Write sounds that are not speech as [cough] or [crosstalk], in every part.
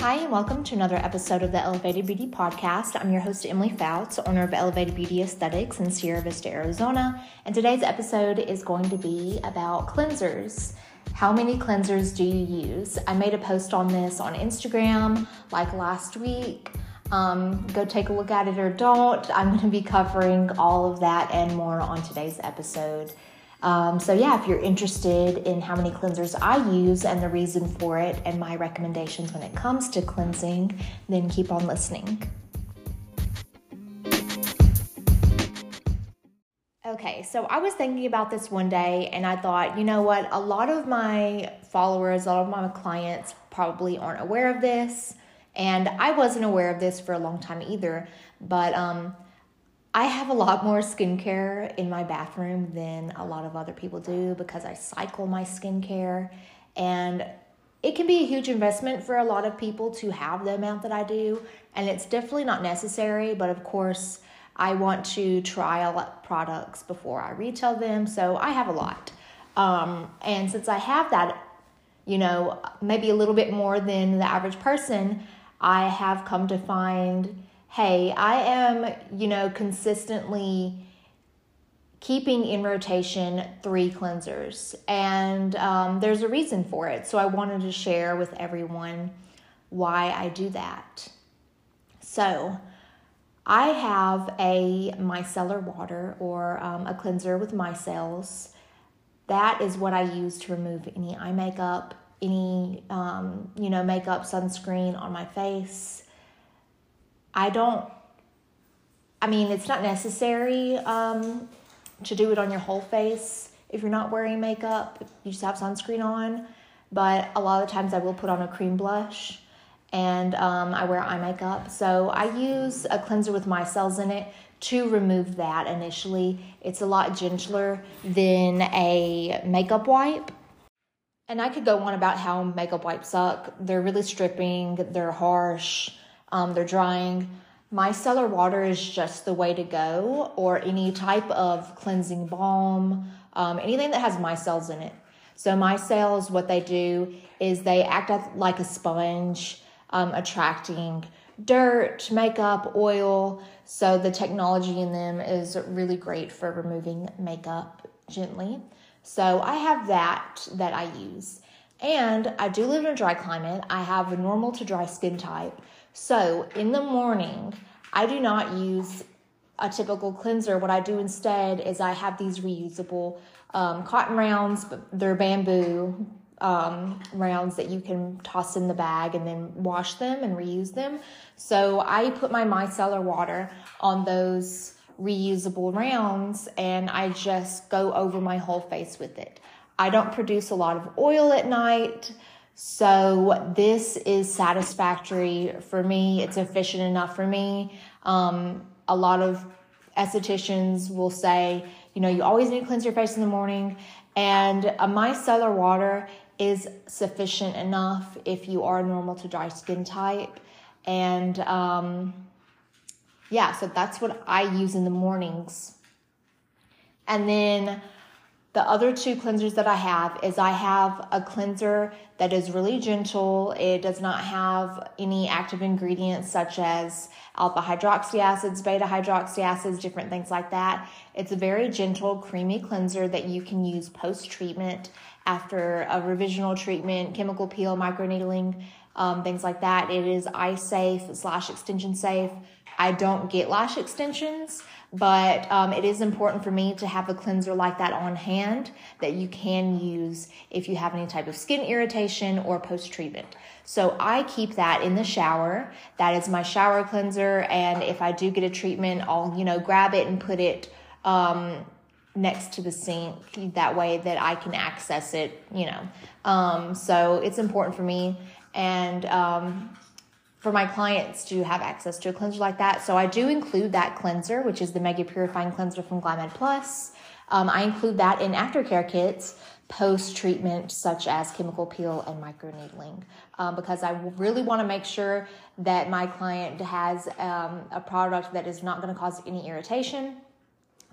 Hi, and welcome to another episode of the Elevated Beauty Podcast. I'm your host, Emily Fouts, owner of Elevated Beauty Aesthetics in Sierra Vista, Arizona. And today's episode is going to be about cleansers. How many cleansers do you use? I made a post on this on Instagram like last week. Um, go take a look at it or don't. I'm going to be covering all of that and more on today's episode. Um, so, yeah, if you're interested in how many cleansers I use and the reason for it and my recommendations when it comes to cleansing, then keep on listening. Okay, so I was thinking about this one day and I thought, you know what? A lot of my followers, a lot of my clients probably aren't aware of this. And I wasn't aware of this for a long time either. But um, I have a lot more skincare in my bathroom than a lot of other people do because I cycle my skincare. And it can be a huge investment for a lot of people to have the amount that I do. And it's definitely not necessary but of course I want to trial products before I retail them. So I have a lot. Um, and since I have that you know maybe a little bit more than the average person I have come to find hey, I am, you know, consistently keeping in rotation three cleansers. And um, there's a reason for it. So I wanted to share with everyone why I do that. So I have a micellar water or um, a cleanser with micelles. That is what I use to remove any eye makeup, any, um, you know, makeup, sunscreen on my face I don't, I mean, it's not necessary um, to do it on your whole face if you're not wearing makeup, you just have sunscreen on. But a lot of times I will put on a cream blush and um, I wear eye makeup. So I use a cleanser with micelles in it to remove that initially. It's a lot gentler than a makeup wipe. And I could go on about how makeup wipes suck. They're really stripping, they're harsh um, they're drying. Micellar water is just the way to go, or any type of cleansing balm, um, anything that has micelles in it. So, micelles, what they do is they act like a sponge, um, attracting dirt, makeup, oil. So, the technology in them is really great for removing makeup gently. So, I have that that I use. And I do live in a dry climate. I have a normal to dry skin type. So in the morning, I do not use a typical cleanser. What I do instead is I have these reusable um, cotton rounds, but they're bamboo um, rounds that you can toss in the bag and then wash them and reuse them. So I put my micellar water on those reusable rounds and I just go over my whole face with it. I don't produce a lot of oil at night. So this is satisfactory for me. It's efficient enough for me. Um, a lot of estheticians will say, you know, you always need to cleanse your face in the morning, and a micellar water is sufficient enough if you are normal to dry skin type. And um, yeah, so that's what I use in the mornings. And then the other two cleansers that I have is I have a cleanser that is really gentle. It does not have any active ingredients such as alpha hydroxy acids, beta hydroxy acids, different things like that. It's a very gentle, creamy cleanser that you can use post treatment after a revisional treatment, chemical peel, microneedling, um, things like that. It is eye safe slash extension safe. I don't get lash extensions but um, it is important for me to have a cleanser like that on hand that you can use if you have any type of skin irritation or post treatment. So I keep that in the shower. That is my shower cleanser. And if I do get a treatment, I'll, you know, grab it and put it um, next to the sink. That way that I can access it, you know. Um, so it's important for me. And um, for my clients to have access to a cleanser like that. So I do include that cleanser, which is the Mega Purifying Cleanser from Glymed Plus. Um, I include that in aftercare kits post treatment, such as chemical peel and microneedling, um, because I really want to make sure that my client has um, a product that is not going to cause any irritation.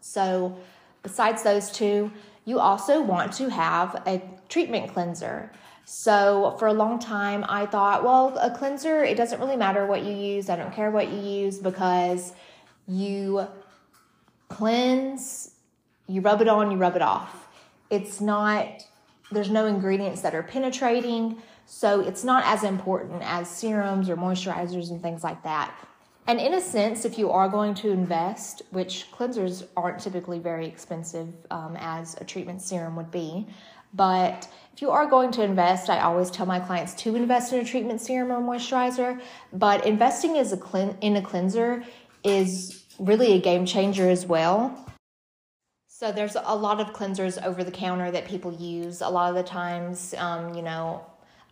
So, besides those two, you also want to have a treatment cleanser. So for a long time, I thought, well, a cleanser, it doesn't really matter what you use. I don't care what you use because you cleanse, you rub it on, you rub it off. It's not, there's no ingredients that are penetrating. So it's not as important as serums or moisturizers and things like that. And in a sense, if you are going to invest, which cleansers aren't typically very expensive um, as a treatment serum would be, but if you are going to invest, I always tell my clients to invest in a treatment serum or moisturizer. But investing as a clean, in a cleanser is really a game changer as well. So there's a lot of cleansers over the counter that people use. A lot of the times, um, you know,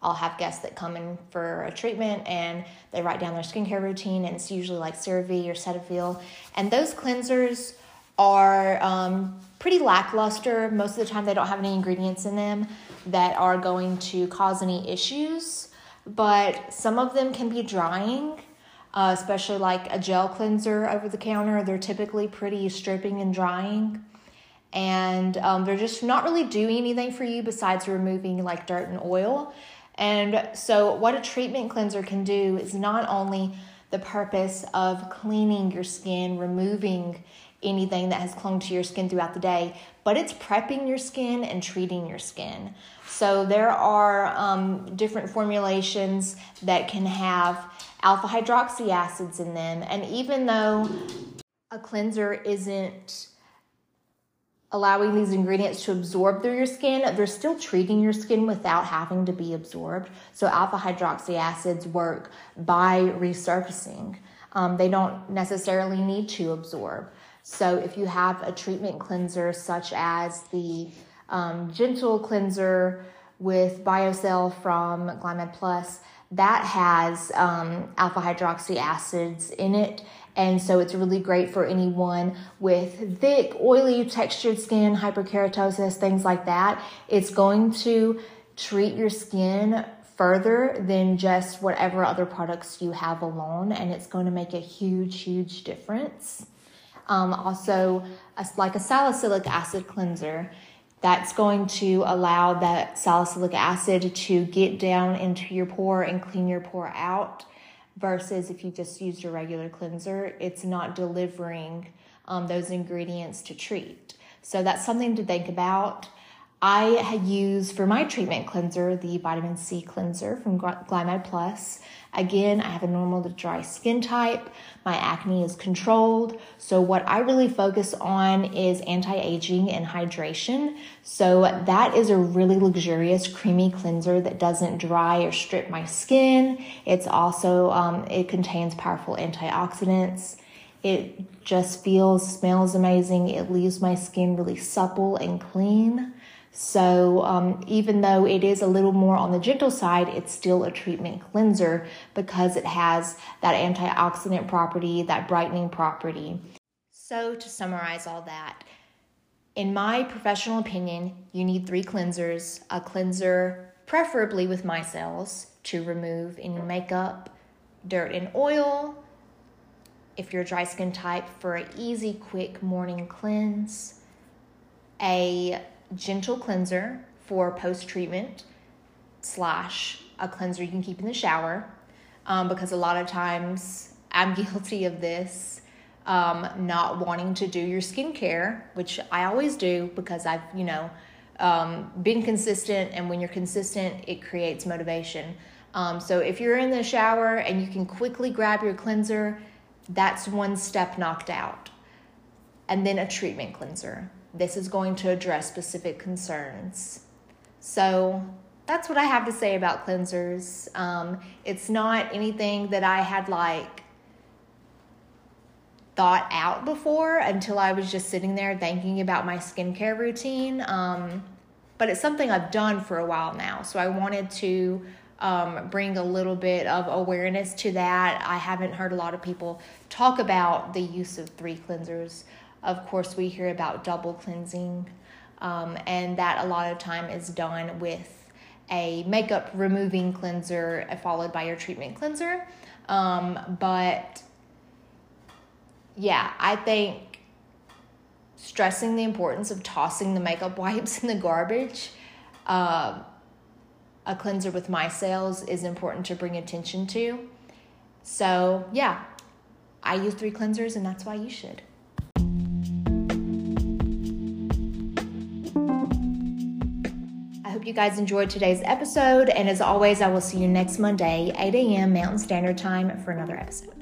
I'll have guests that come in for a treatment and they write down their skincare routine, and it's usually like CeraVe or Cetaphil. And those cleansers are um, pretty lackluster. Most of the time, they don't have any ingredients in them that are going to cause any issues, but some of them can be drying. Uh, especially like a gel cleanser over the counter, they're typically pretty stripping and drying and um, they're just not really doing anything for you besides removing like dirt and oil. And so, what a treatment cleanser can do is not only the purpose of cleaning your skin, removing anything that has clung to your skin throughout the day, but it's prepping your skin and treating your skin. So, there are um, different formulations that can have alpha hydroxy acids in them. And even though a cleanser isn't allowing these ingredients to absorb through your skin, they're still treating your skin without having to be absorbed. So, alpha hydroxy acids work by resurfacing. Um, they don't necessarily need to absorb. So, if you have a treatment cleanser such as the um, Gentle Cleanser with BioCell from Glymed Plus, that has um, alpha hydroxy acids in it and so it's really great for anyone with thick, oily, textured skin, hyperkeratosis, things like that. It's going to treat your skin further than just whatever other products you have alone, and it's going to make a huge, huge difference. Um, also, a, like a salicylic acid cleanser, that's going to allow that salicylic acid to get down into your pore and clean your pore out versus if you just used a regular cleanser, it's not delivering um, those ingredients to treat. So that's something to think about. I use for my treatment cleanser the vitamin C cleanser from Glymed Plus. Again, I have a normal to dry skin type. My acne is controlled. So, what I really focus on is anti aging and hydration. So, that is a really luxurious, creamy cleanser that doesn't dry or strip my skin. It's also, um, it contains powerful antioxidants. It just feels, smells amazing. It leaves my skin really supple and clean. So, um, even though it is a little more on the gentle side, it's still a treatment cleanser because it has that antioxidant property, that brightening property. So, to summarize all that, in my professional opinion, you need three cleansers a cleanser, preferably with micelles, to remove any makeup, dirt, and oil. If you're a dry skin type, for an easy, quick morning cleanse, a gentle cleanser for post treatment slash a cleanser you can keep in the shower um, because a lot of times [laughs] I'm guilty of this um, not wanting to do your skincare, which I always do because I've, you know, um, been consistent, and when you're consistent, it creates motivation. Um, so if you're in the shower and you can quickly grab your cleanser, that's one step knocked out. And then a treatment cleanser. This is going to address specific concerns. So that's what I have to say about cleansers. Um, it's not anything that I had like thought out before until I was just sitting there thinking about my skincare routine. Um, but it's something I've done for a while now. So I wanted to um, bring a little bit of awareness to that. I haven't heard a lot of people talk about the use of three cleansers. Of course, we hear about double cleansing, um, and that a lot of time is done with a makeup removing cleanser followed by your treatment cleanser. Um, but yeah, I think stressing the importance of tossing the makeup [laughs] wipes in the garbage uh, a cleanser with micelles is important to bring attention to. So, yeah, I use three cleansers, and that's why you should. Hope you guys enjoyed today's episode, and as always, I will see you next Monday, 8 a.m. Mountain Standard Time, for another episode.